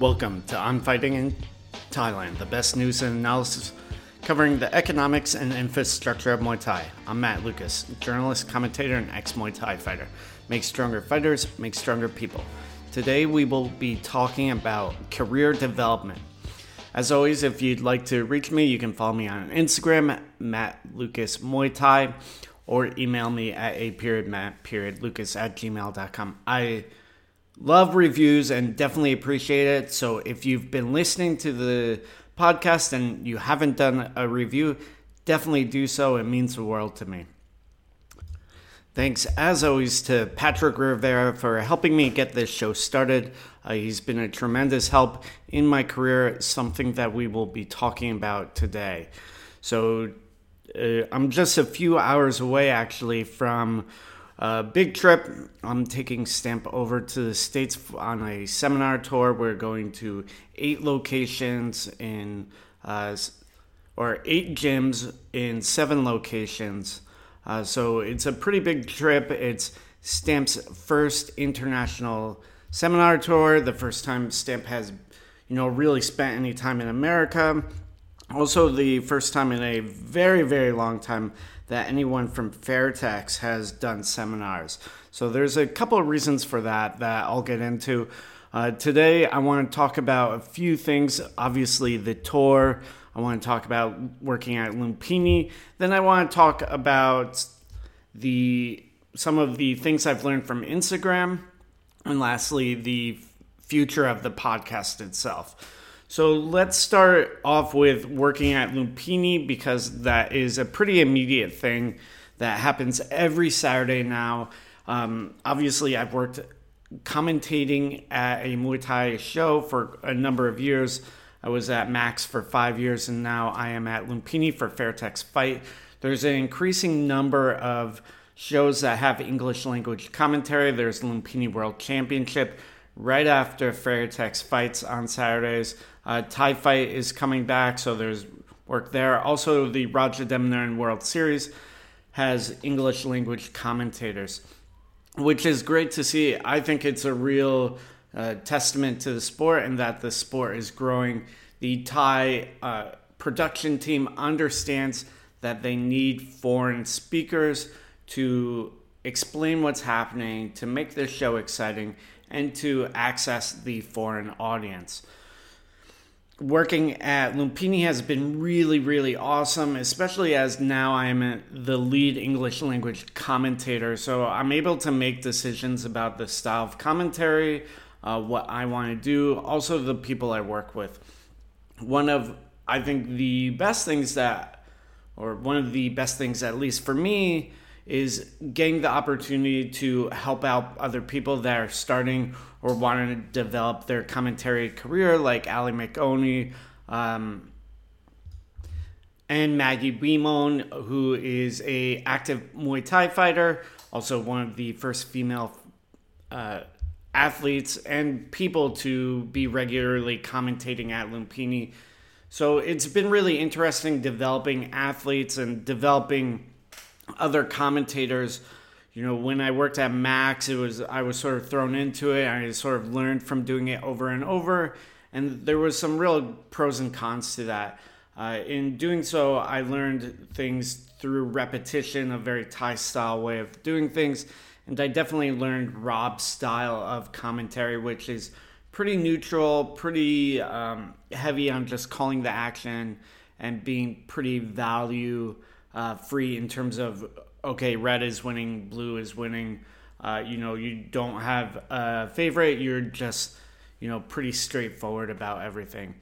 Welcome to On Fighting in Thailand, the best news and analysis covering the economics and infrastructure of Muay Thai. I'm Matt Lucas, journalist, commentator, and ex Muay Thai fighter. Make stronger fighters, make stronger people. Today we will be talking about career development. As always, if you'd like to reach me, you can follow me on Instagram, Matt Lucas Muay Thai, or email me at a period Matt period Lucas at gmail.com. I love reviews and definitely appreciate it. So if you've been listening to the podcast and you haven't done a review, definitely do so. It means the world to me. Thanks, as always, to Patrick Rivera for helping me get this show started. Uh, he's been a tremendous help in my career, something that we will be talking about today. So, uh, I'm just a few hours away actually from a big trip. I'm taking Stamp over to the States on a seminar tour. We're going to eight locations in, uh, or eight gyms in seven locations. Uh, so it's a pretty big trip. It's Stamp's first international seminar tour, the first time Stamp has, you know, really spent any time in America. Also, the first time in a very, very long time that anyone from Fairtex has done seminars. So there's a couple of reasons for that that I'll get into. Uh, today, I want to talk about a few things. Obviously, the tour. I want to talk about working at Lumpini. Then I want to talk about the some of the things I've learned from Instagram, and lastly, the future of the podcast itself. So let's start off with working at Lumpini because that is a pretty immediate thing that happens every Saturday now. Um, obviously, I've worked commentating at a Muay Thai show for a number of years. I was at Max for five years, and now I am at Lumpini for Fairtex Fight. There's an increasing number of shows that have English language commentary. There's Lumpini World Championship right after Fairtex fights on Saturdays. Uh, Thai Fight is coming back, so there's work there. Also, the Roger Rajadamnern World Series has English language commentators, which is great to see. I think it's a real uh, testament to the sport and that the sport is growing. The Thai uh, production team understands that they need foreign speakers to explain what's happening, to make the show exciting, and to access the foreign audience working at Lumpini has been really, really awesome, especially as now I am the lead English language commentator. So I'm able to make decisions about the style of commentary, uh, what I want to do, also the people I work with. One of, I think, the best things that, or one of the best things, at least for me, is getting the opportunity to help out other people that are starting or want to develop their commentary career, like Ali McOney um, and Maggie Beamon, who is a active Muay Thai fighter, also one of the first female uh, athletes and people to be regularly commentating at Lumpini. So it's been really interesting developing athletes and developing other commentators you know when i worked at max it was i was sort of thrown into it. I sort of learned from doing it over and over. And there was some real pros and cons to that. Uh, in doing so i learned things through repetition a very thai style way of doing things. And i definitely learned rob's style of commentary which is pretty neutral pretty um, heavy on just calling the action and being pretty value uh, free in terms of okay, red is winning, blue is winning. Uh, you know, you don't have a favorite. You're just you know pretty straightforward about everything.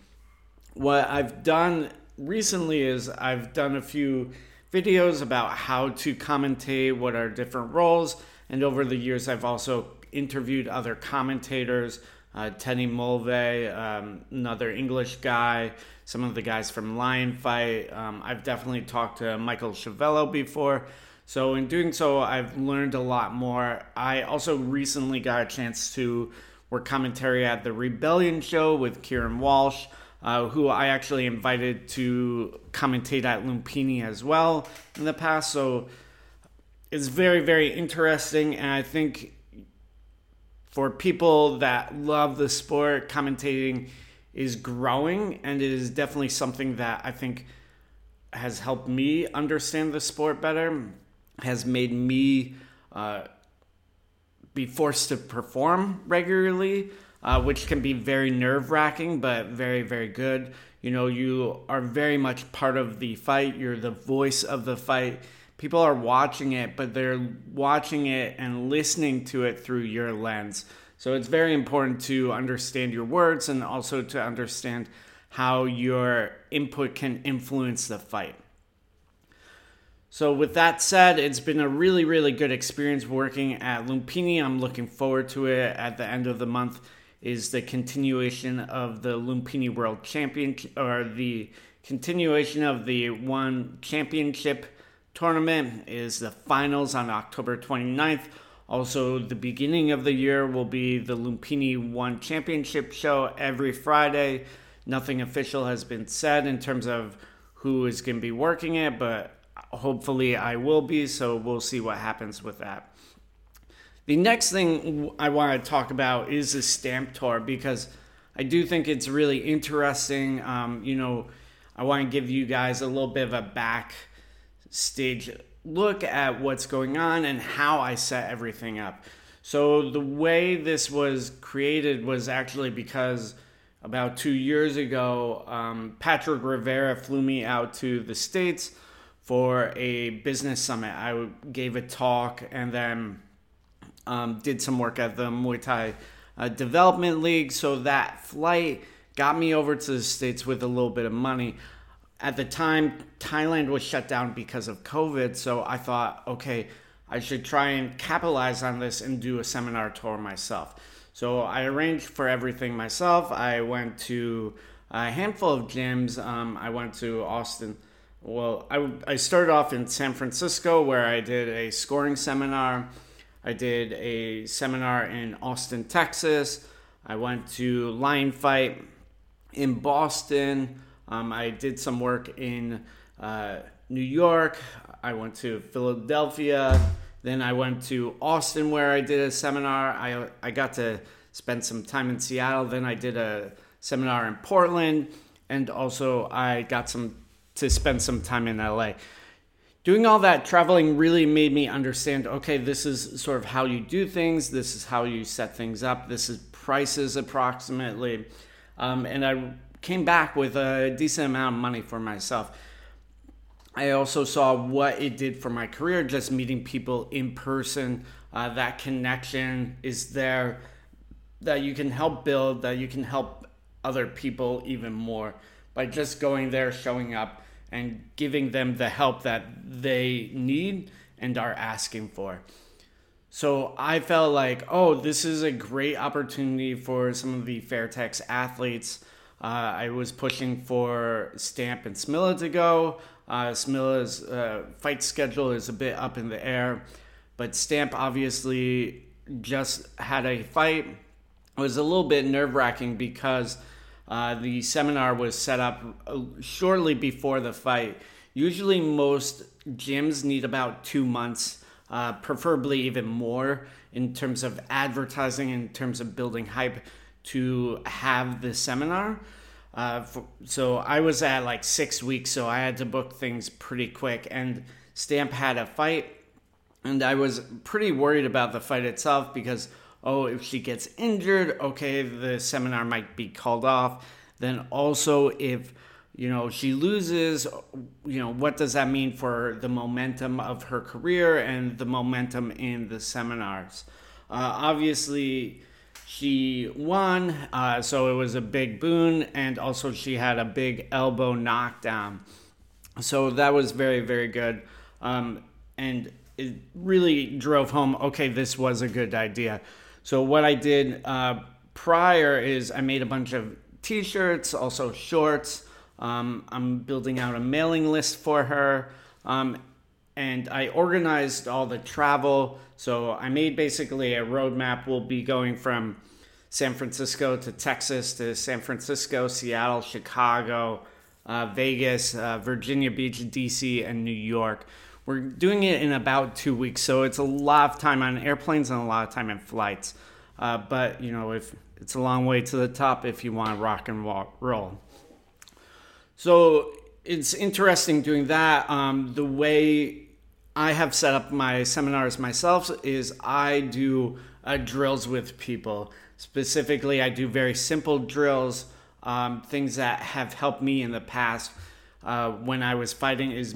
What I've done recently is I've done a few videos about how to commentate, what are different roles, and over the years I've also interviewed other commentators. Uh, Teddy Mulvey, um, another English guy, some of the guys from Lion Fight. Um, I've definitely talked to Michael Schiavello before. So, in doing so, I've learned a lot more. I also recently got a chance to work commentary at the Rebellion show with Kieran Walsh, uh, who I actually invited to commentate at Lumpini as well in the past. So, it's very, very interesting. And I think for people that love the sport, commentating is growing and it is definitely something that I think has helped me understand the sport better, has made me uh, be forced to perform regularly, uh, which can be very nerve wracking, but very, very good. You know, you are very much part of the fight, you're the voice of the fight. People are watching it, but they're watching it and listening to it through your lens. So it's very important to understand your words and also to understand how your input can influence the fight. So, with that said, it's been a really, really good experience working at Lumpini. I'm looking forward to it. At the end of the month is the continuation of the Lumpini World Championship, or the continuation of the one championship tournament is the finals on October 29th. Also, the beginning of the year will be the Lumpini One Championship show every Friday. Nothing official has been said in terms of who is going to be working it, but hopefully I will be, so we'll see what happens with that. The next thing I want to talk about is the stamp tour because I do think it's really interesting. Um, you know, I want to give you guys a little bit of a backstage look at what's going on and how I set everything up. So, the way this was created was actually because about two years ago, um, Patrick Rivera flew me out to the States for a business summit. I gave a talk and then um, did some work at the Muay Thai uh, Development League. So, that flight got me over to the States with a little bit of money at the time, Thailand was shut down because of COVID. So I thought, okay, I should try and capitalize on this and do a seminar tour myself. So I arranged for everything myself. I went to a handful of gyms. Um, I went to Austin. Well, I, I started off in San Francisco where I did a scoring seminar. I did a seminar in Austin, Texas. I went to Lion Fight in Boston. Um, I did some work in uh, New York. I went to Philadelphia. Then I went to Austin where I did a seminar. I, I got to spend some time in Seattle. Then I did a seminar in Portland. And also I got some to spend some time in LA. Doing all that traveling really made me understand okay, this is sort of how you do things, this is how you set things up, this is prices approximately. Um, and I came back with a decent amount of money for myself. I also saw what it did for my career, just meeting people in person. Uh, that connection is there that you can help build, that you can help other people even more by just going there, showing up, and giving them the help that they need and are asking for. So I felt like, oh, this is a great opportunity for some of the Fairtex athletes uh, I was pushing for Stamp and Smilla to go. Uh, Smilla's uh, fight schedule is a bit up in the air, but Stamp obviously just had a fight. It was a little bit nerve wracking because uh, the seminar was set up uh, shortly before the fight. Usually, most gyms need about two months, uh, preferably even more, in terms of advertising, in terms of building hype to have the seminar. Uh, for, so I was at like six weeks, so I had to book things pretty quick. And Stamp had a fight, and I was pretty worried about the fight itself because, oh, if she gets injured, okay, the seminar might be called off. Then also, if you know she loses, you know what does that mean for the momentum of her career and the momentum in the seminars? Uh, obviously, she won, uh, so it was a big boon, and also she had a big elbow knockdown. So that was very, very good. Um, and it really drove home okay, this was a good idea. So, what I did uh, prior is I made a bunch of t shirts, also shorts. Um, I'm building out a mailing list for her. Um, and I organized all the travel. So I made basically a roadmap. We'll be going from San Francisco to Texas to San Francisco, Seattle, Chicago, uh, Vegas, uh, Virginia Beach, DC, and New York. We're doing it in about two weeks, so it's a lot of time on airplanes and a lot of time in flights. Uh, but you know, if it's a long way to the top, if you want to rock and roll. So it's interesting doing that. Um, the way I have set up my seminars myself is I do uh, drills with people. Specifically, I do very simple drills, um, things that have helped me in the past uh, when I was fighting. Is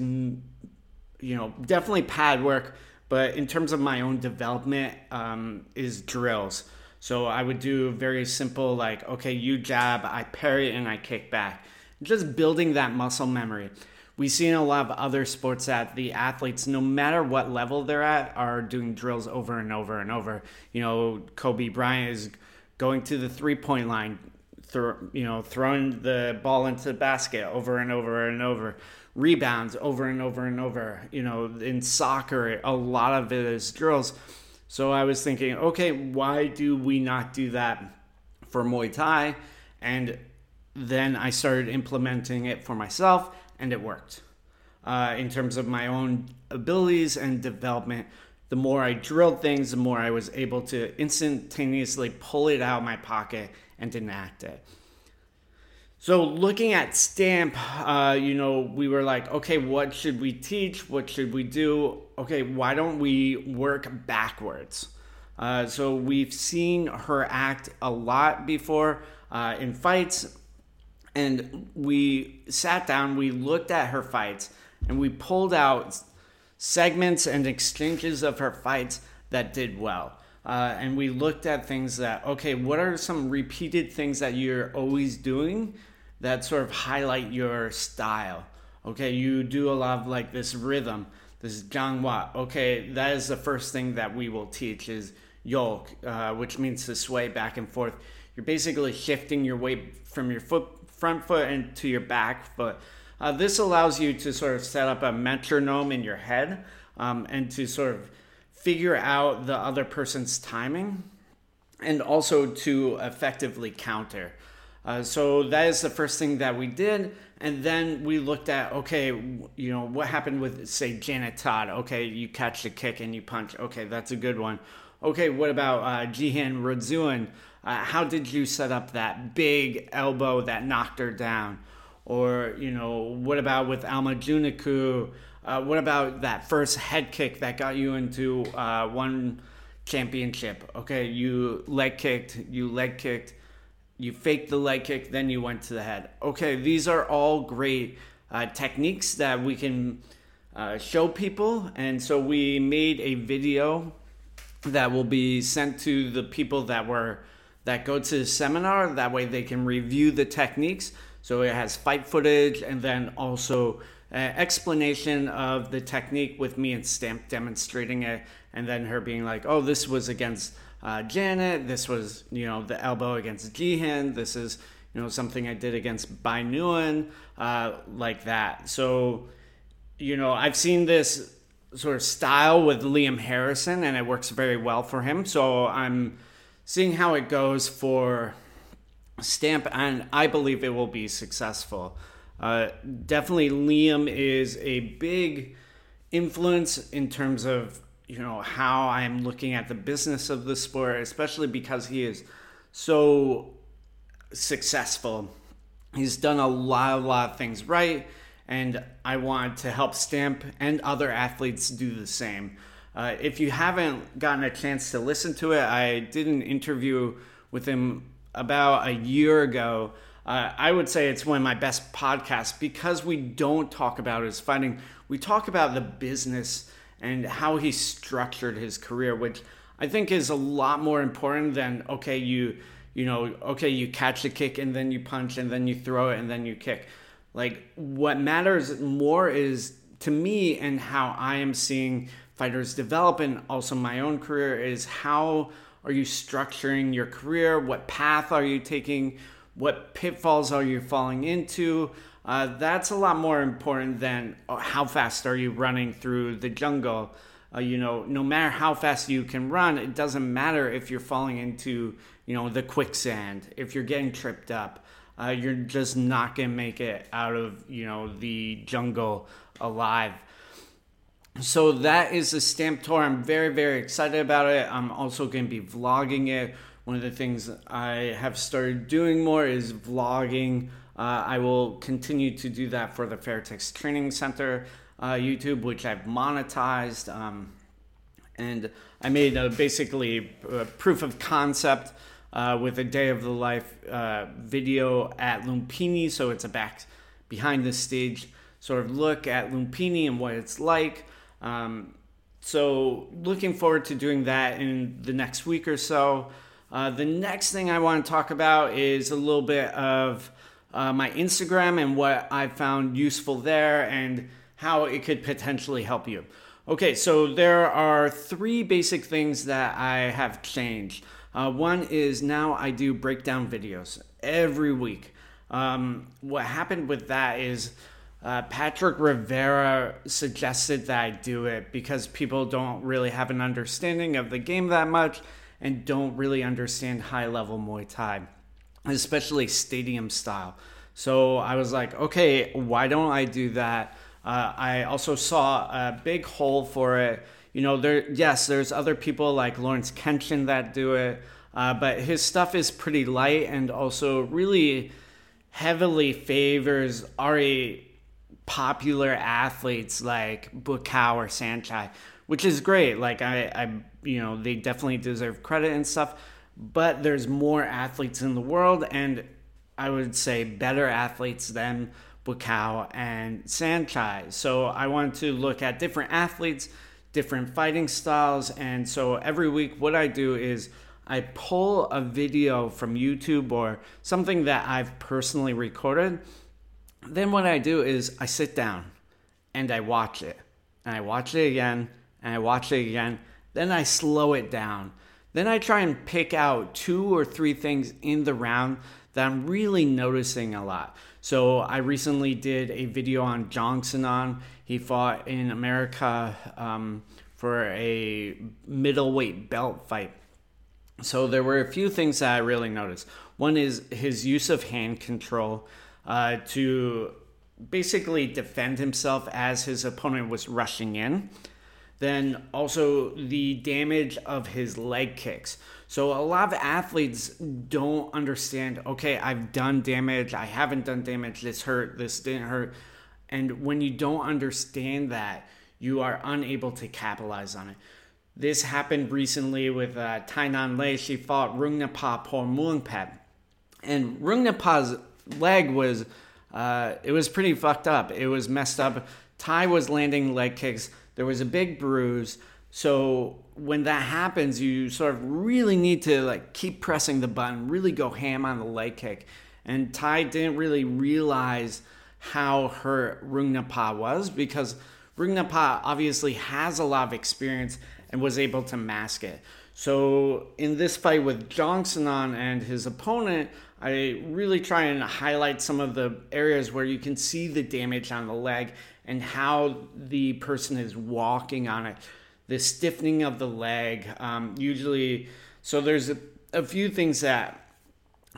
you know definitely pad work, but in terms of my own development, um, is drills. So I would do very simple, like okay, you jab, I parry, and I kick back. Just building that muscle memory we see in a lot of other sports that the athletes, no matter what level they're at, are doing drills over and over and over. You know, Kobe Bryant is going to the three point line, you know, throwing the ball into the basket over and over and over. Rebounds over and over and over. You know, in soccer, a lot of it is drills. So I was thinking, okay, why do we not do that for Muay Thai? And then I started implementing it for myself and it worked. Uh, in terms of my own abilities and development, the more I drilled things, the more I was able to instantaneously pull it out of my pocket and enact it. So, looking at Stamp, uh, you know, we were like, okay, what should we teach? What should we do? Okay, why don't we work backwards? Uh, so, we've seen her act a lot before uh, in fights and we sat down, we looked at her fights, and we pulled out segments and exchanges of her fights that did well. Uh, and we looked at things that, okay, what are some repeated things that you're always doing that sort of highlight your style? Okay, you do a lot of like this rhythm, this jianghua. Okay, that is the first thing that we will teach is yoke, uh, which means to sway back and forth. You're basically shifting your weight from your foot front foot and to your back foot. Uh, this allows you to sort of set up a metronome in your head um, and to sort of figure out the other person's timing and also to effectively counter. Uh, so that is the first thing that we did. And then we looked at, okay, you know, what happened with, say, Janet Todd? Okay, you catch the kick and you punch. Okay, that's a good one. Okay, what about uh, Jihin Radzuan? Uh, how did you set up that big elbow that knocked her down? Or, you know, what about with Alma Juniku? Uh, what about that first head kick that got you into uh, one championship? Okay, you leg kicked, you leg kicked, you faked the leg kick, then you went to the head. Okay, these are all great uh, techniques that we can uh, show people. And so we made a video that will be sent to the people that were that go to the seminar. That way they can review the techniques. So it has fight footage and then also explanation of the technique with me and Stamp demonstrating it, and then her being like, "Oh, this was against uh, Janet. This was you know the elbow against Jihin. This is you know something I did against Bai uh, like that." So you know I've seen this sort of style with Liam Harrison, and it works very well for him. So I'm seeing how it goes for Stamp, and I believe it will be successful. Uh, definitely, Liam is a big influence in terms of you know how I'm looking at the business of the sport, especially because he is so successful. He's done a lot, a lot of things right, and I want to help Stamp and other athletes do the same. Uh, if you haven't gotten a chance to listen to it, I did an interview with him about a year ago. Uh, I would say it's one of my best podcasts because we don't talk about his fighting. We talk about the business and how he structured his career, which I think is a lot more important than okay, you you know, okay, you catch a kick and then you punch and then you throw it and then you kick. Like what matters more is to me and how I am seeing fighters develop and also my own career is how are you structuring your career? What path are you taking? What pitfalls are you falling into? Uh, that's a lot more important than uh, how fast are you running through the jungle. Uh, you know, no matter how fast you can run, it doesn't matter if you're falling into, you know, the quicksand. If you're getting tripped up, uh, you're just not gonna make it out of, you know, the jungle alive. so that is the stamp tour. I'm very, very excited about it. I'm also going to be vlogging it. One of the things I have started doing more is vlogging. Uh, I will continue to do that for the Fairtex Training Center uh, YouTube, which I've monetized. Um, and I made a basically a proof of concept uh, with a day of the life uh, video at Lumpini. So it's a back behind the stage sort of look at Lumpini and what it's like. Um, so, looking forward to doing that in the next week or so. Uh, the next thing I want to talk about is a little bit of uh, my Instagram and what I found useful there and how it could potentially help you. Okay, so there are three basic things that I have changed. Uh, one is now I do breakdown videos every week. Um, what happened with that is uh, Patrick Rivera suggested that I do it because people don't really have an understanding of the game that much and don't really understand high level Muay Thai, especially stadium style. So I was like, okay, why don't I do that? Uh, I also saw a big hole for it. You know, there, yes, there's other people like Lawrence Kenshin that do it, uh, but his stuff is pretty light and also really heavily favors already popular athletes like Buakaw or Saenchai, which is great. Like I, I, you know, they definitely deserve credit and stuff. But there's more athletes in the world, and I would say better athletes than Buakaw and Saenchai. So I wanted to look at different athletes, different fighting styles, and so every week what I do is I pull a video from YouTube or something that I've personally recorded then what I do is I sit down and I watch it. And I watch it again and I watch it again. Then I slow it down. Then I try and pick out two or three things in the round that I'm really noticing a lot. So I recently did a video on Jong Sanan. He fought in America um, for a middleweight belt fight. So there were a few things that I really noticed. One is his use of hand control uh, to basically defend himself as his opponent was rushing in. Then also the damage of his leg kicks. So a lot of athletes don't understand, okay, I've done damage, I haven't done damage, this hurt, this didn't hurt. And when you don't understand that, you are unable to capitalize on it. This happened recently with uh, Tainan Lei. She fought Rungnapha Pormuangpet. And Rungnapa's leg was uh, it was pretty fucked up. It was messed up. Tai was landing leg kicks. There was a big bruise. So when that happens, you sort of really need to like keep pressing the button, really go ham on the leg kick. And Ty didn't really realize how hurt Rungnapha was because Rungnapha obviously has a lot of experience and was able to mask it. So in this fight with Jong Sanan and his opponent, I really try and highlight some of the areas where you can see the damage on the leg and how the person is walking on it. The stiffening of the leg, um, usually, so there's a, a, few things that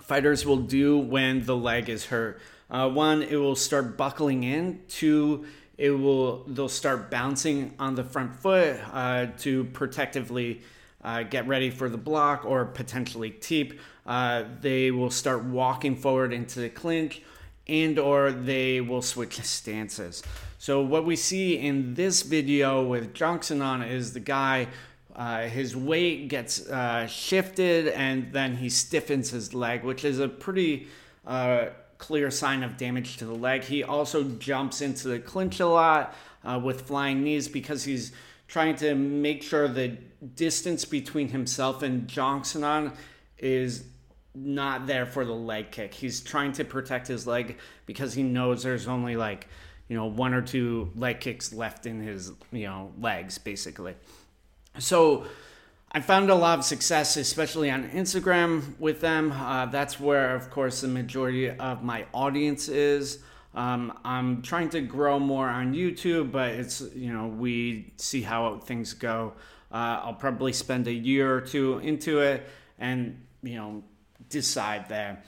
fighters will do when the leg is hurt. Uh, one, it will start buckling in. Two, it will they'll start bouncing on the front foot uh, to protectively uh, get ready for the block or potentially teep. Uh, they will start walking forward into the clinch and or they will switch stances. So what we see in this video with Jong Sanan is the guy, uh, his weight gets uh, shifted and then he stiffens his leg, which is a pretty uh, clear sign of damage to the leg. He also jumps into the clinch a lot uh, with flying knees because he's trying to make sure the distance between himself and Sanan is not there for the leg kick. He's trying to protect his leg because he knows there's only like, you know, one or two leg kicks left in his, you know, legs basically. So I found a lot of success, especially on Instagram with them. Uh, that's where, of course, the majority of my audience is. Um, I'm trying to grow more on YouTube, but it's, you know, we see how things go. Uh, I'll probably spend a year or two into it and, you know, decide there.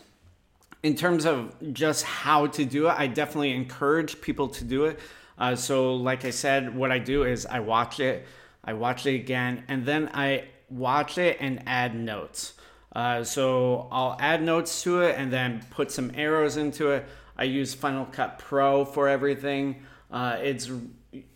In terms of just how to do it, I definitely encourage people to do it. Uh, so, like I said, what I do is I watch it, I watch it again, and then I watch it and add notes. Uh, so I'll add notes to it and then put some arrows into it. I use Final Cut Pro for everything. Uh, it's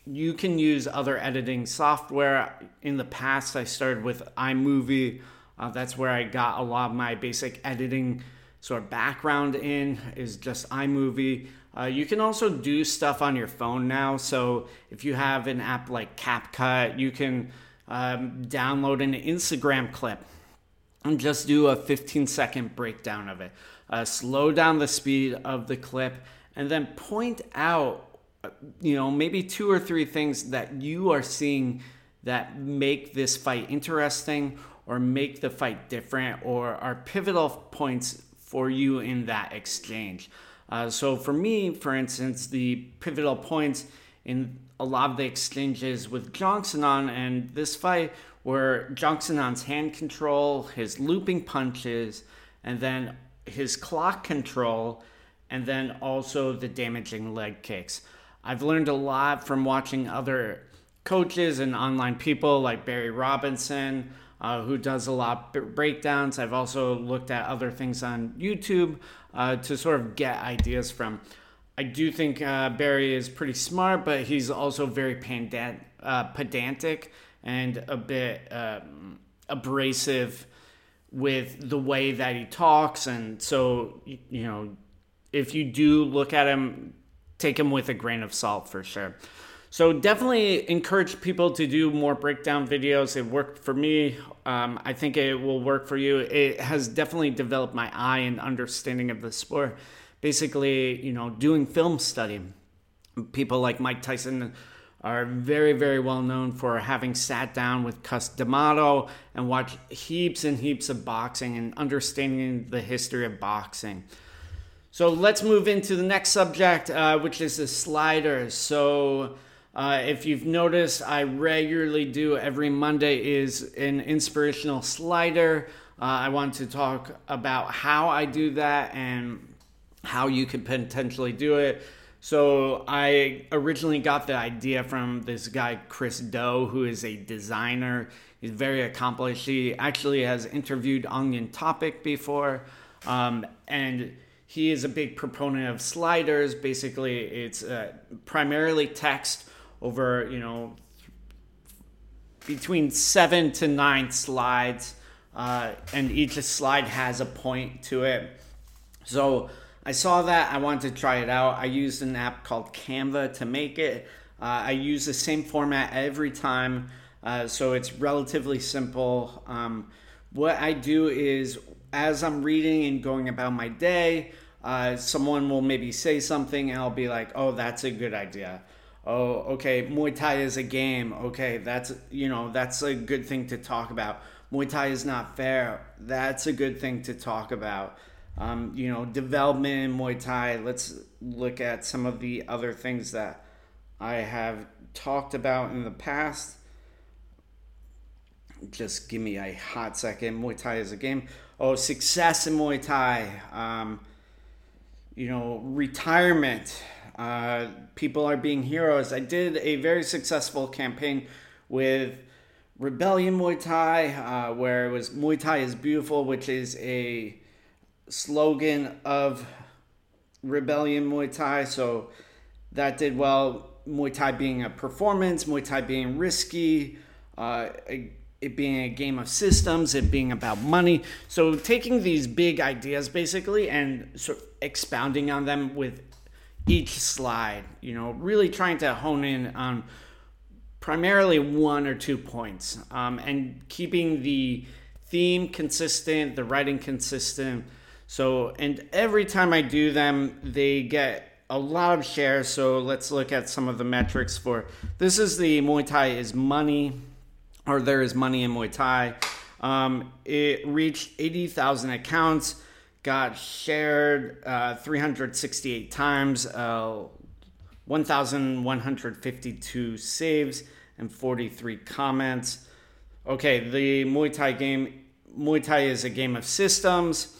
you can use other editing software. In the past, I started with iMovie. Uh, that's where I got a lot of my basic editing sort of background in is just iMovie. Uh, you can also do stuff on your phone now. So if you have an app like CapCut, you can um, download an Instagram clip and just do a 15 second breakdown of it. Uh, slow down the speed of the clip and then point out, uh, you know, maybe two or three things that you are seeing that make this fight interesting or make the fight different or are pivotal points for you in that exchange. Uh, so for me, for instance, the pivotal points in a lot of the exchanges with Jong Sanan and this fight were Jong Sanan's hand control, his looping punches, and then his clock control, and then also the damaging leg kicks. I've learned a lot from watching other coaches and online people like Barry Robinson, uh, who does a lot of breakdowns. I've also looked at other things on YouTube uh, to sort of get ideas from. I do think uh, Barry is pretty smart, but he's also very uh, pedantic and a bit um, abrasive with the way that he talks. And so, you know, if you do look at him, take him with a grain of salt for sure. So definitely encourage people to do more breakdown videos. It worked for me. Um, I think it will work for you. It has definitely developed my eye and understanding of the sport. Basically, you know, doing film study. People like Mike Tyson are very, very well known for having sat down with Cus D'Amato and watched heaps and heaps of boxing and understanding the history of boxing. So let's move into the next subject, uh, which is the sliders. So uh, if you've noticed, I regularly do every Monday is an inspirational slider. Uh, I want to talk about how I do that and how you could potentially do it. So I originally got the idea from this guy Chris Do, who is a designer. He's very accomplished. He actually has interviewed Onion Topic before, um, and he is a big proponent of sliders. Basically, it's uh, primarily text over you know between seven to nine slides, uh, and each slide has a point to it. So I saw that. I wanted to try it out. I used an app called Canva to make it. Uh, I use the same format every time, uh, so it's relatively simple. Um, what I do is, as I'm reading and going about my day, uh, someone will maybe say something, and I'll be like, "Oh, that's a good idea." Oh okay muay thai is a game. Okay that's you know that's a good thing to talk about. Muay thai is not fair. That's a good thing to talk about. Um, you know development in muay thai let's look at some of the other things that i have talked about in the past. Just give me a hot second. Muay thai is a game. Oh success in muay thai. Um, you know retirement uh, people are being heroes. I did a very successful campaign with Rebellion Muay Thai, uh, where it was Muay Thai is beautiful, which is a slogan of Rebellion Muay Thai. So that did well. Muay Thai being a performance, Muay Thai being risky, uh, it being a game of systems, it being about money. So taking these big ideas basically and sort of expounding on them with each slide, you know, really trying to hone in on primarily one or two points um, and keeping the theme consistent, the writing consistent. So, and every time I do them, they get a lot of shares. So, let's look at some of the metrics for this is the Muay Thai is money, or there is money in Muay Thai. Um, it reached 80,000 accounts got shared uh, 368 times, uh, 1,152 saves, and 43 comments. Okay, the Muay Thai game, Muay Thai is a game of systems,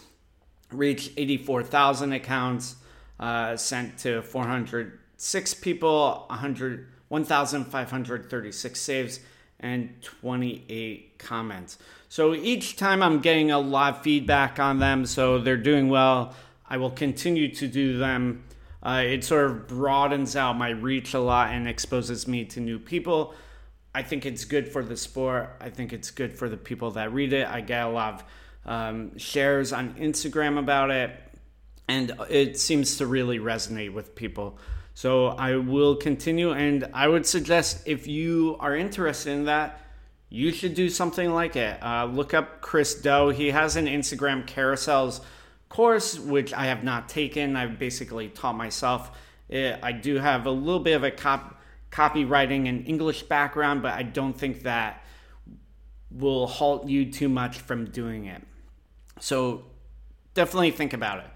reached 84,000 accounts, uh, sent to 400 6 people, 100, 1,536 saves, and 28 comments. So each time I'm getting a lot of feedback on them, so they're doing well. I will continue to do them. Uh, it sort of broadens out my reach a lot and exposes me to new people. I think it's good for the sport. I think it's good for the people that read it. I get a lot of um, shares on Instagram about it, and it seems to really resonate with people. So I will continue, and I would suggest if you are interested in that, you should do something like it. Uh, look up Chris Do. He has an Instagram carousels course, which I have not taken. I've basically taught myself. It, I do have a little bit of a cop, copywriting and English background, but I don't think that will halt you too much from doing it. So definitely think about it.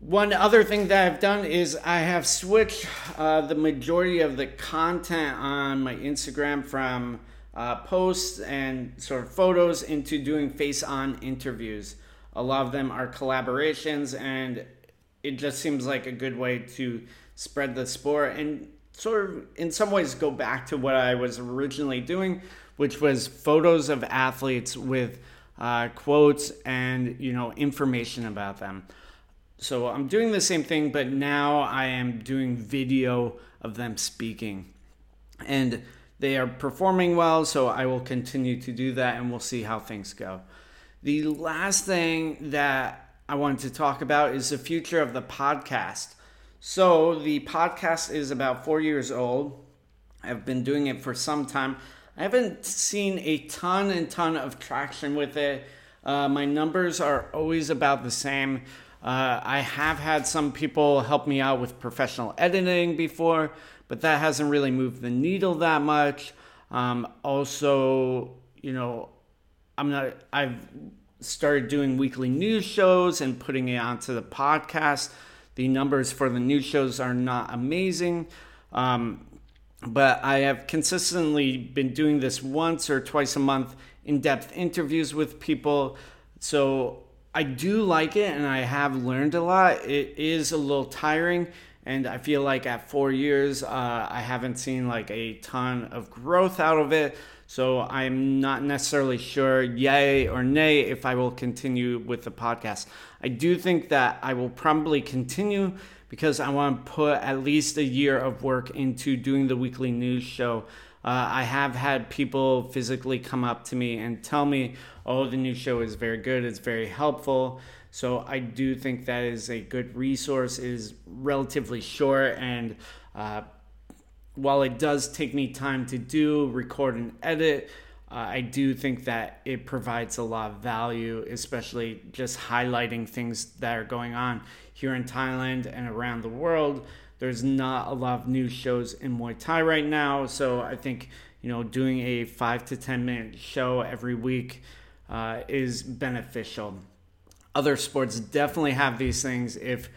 One other thing that I've done is I have switched uh, the majority of the content on my Instagram from uh, posts and sort of photos into doing face on interviews. A lot of them are collaborations, and it just seems like a good way to spread the sport and sort of, in some ways, go back to what I was originally doing, which was photos of athletes with uh, quotes and you know information about them. So I'm doing the same thing, but now I am doing video of them speaking, and they are performing well. So I will continue to do that, and we'll see how things go. The last thing that I wanted to talk about is the future of the podcast. So the podcast is about four years old. I've been doing it for some time. I haven't seen a ton and ton of traction with it. Uh, my numbers are always about the same. Uh, I have had some people help me out with professional editing before, but that hasn't really moved the needle that much. Um, also, you know, I'm not. I've started doing weekly news shows and putting it onto the podcast. The numbers for the news shows are not amazing. Um, but I have consistently been doing this once or twice a month in depth interviews with people. So I do like it and I have learned a lot. It is a little tiring. And I feel like at four years, uh, I haven't seen like a ton of growth out of it. So I'm not necessarily sure, yay or nay, if I will continue with the podcast. I do think that I will probably continue because I want to put at least a year of work into doing the weekly news show. Uh, I have had people physically come up to me and tell me, oh, the new show is very good, it's very helpful. So I do think that is a good resource, it is relatively short and uh, while it does take me time to do, record and edit, uh, I do think that it provides a lot of value, especially just highlighting things that are going on here in Thailand and around the world. There's not a lot of new shows in Muay Thai right now, so I think you know doing a five to ten minute show every week uh, is beneficial. Other sports definitely have these things. If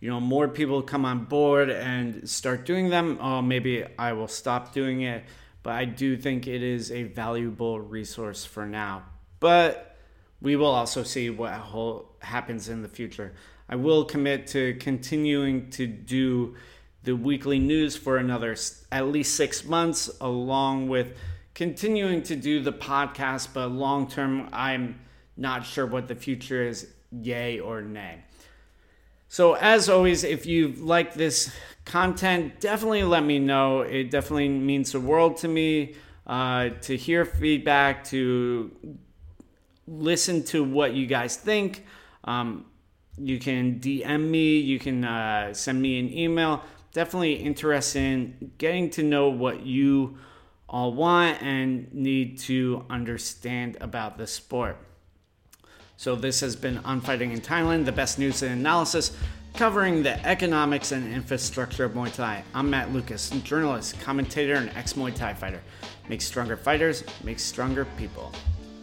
you know more people come on board and start doing them, oh, maybe I will stop doing it but I do think it is a valuable resource for now. But we will also see what happens in the future. I will commit to continuing to do the weekly news for another at least six months, along with continuing to do the podcast. But long term, I'm not sure what the future is, yay or nay. So, as always, if you like this content, definitely let me know. It definitely means the world to me uh, to hear feedback, to listen to what you guys think. Um, you can DM me, you can uh, send me an email. Definitely interested in getting to know what you all want and need to understand about the sport. So, this has been On Fighting in Thailand, the best news and analysis covering the economics and infrastructure of Muay Thai. I'm Matt Lucas, journalist, commentator, and ex Muay Thai fighter. Make stronger fighters, make stronger people.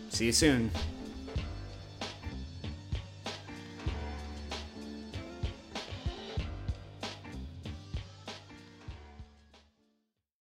See you soon.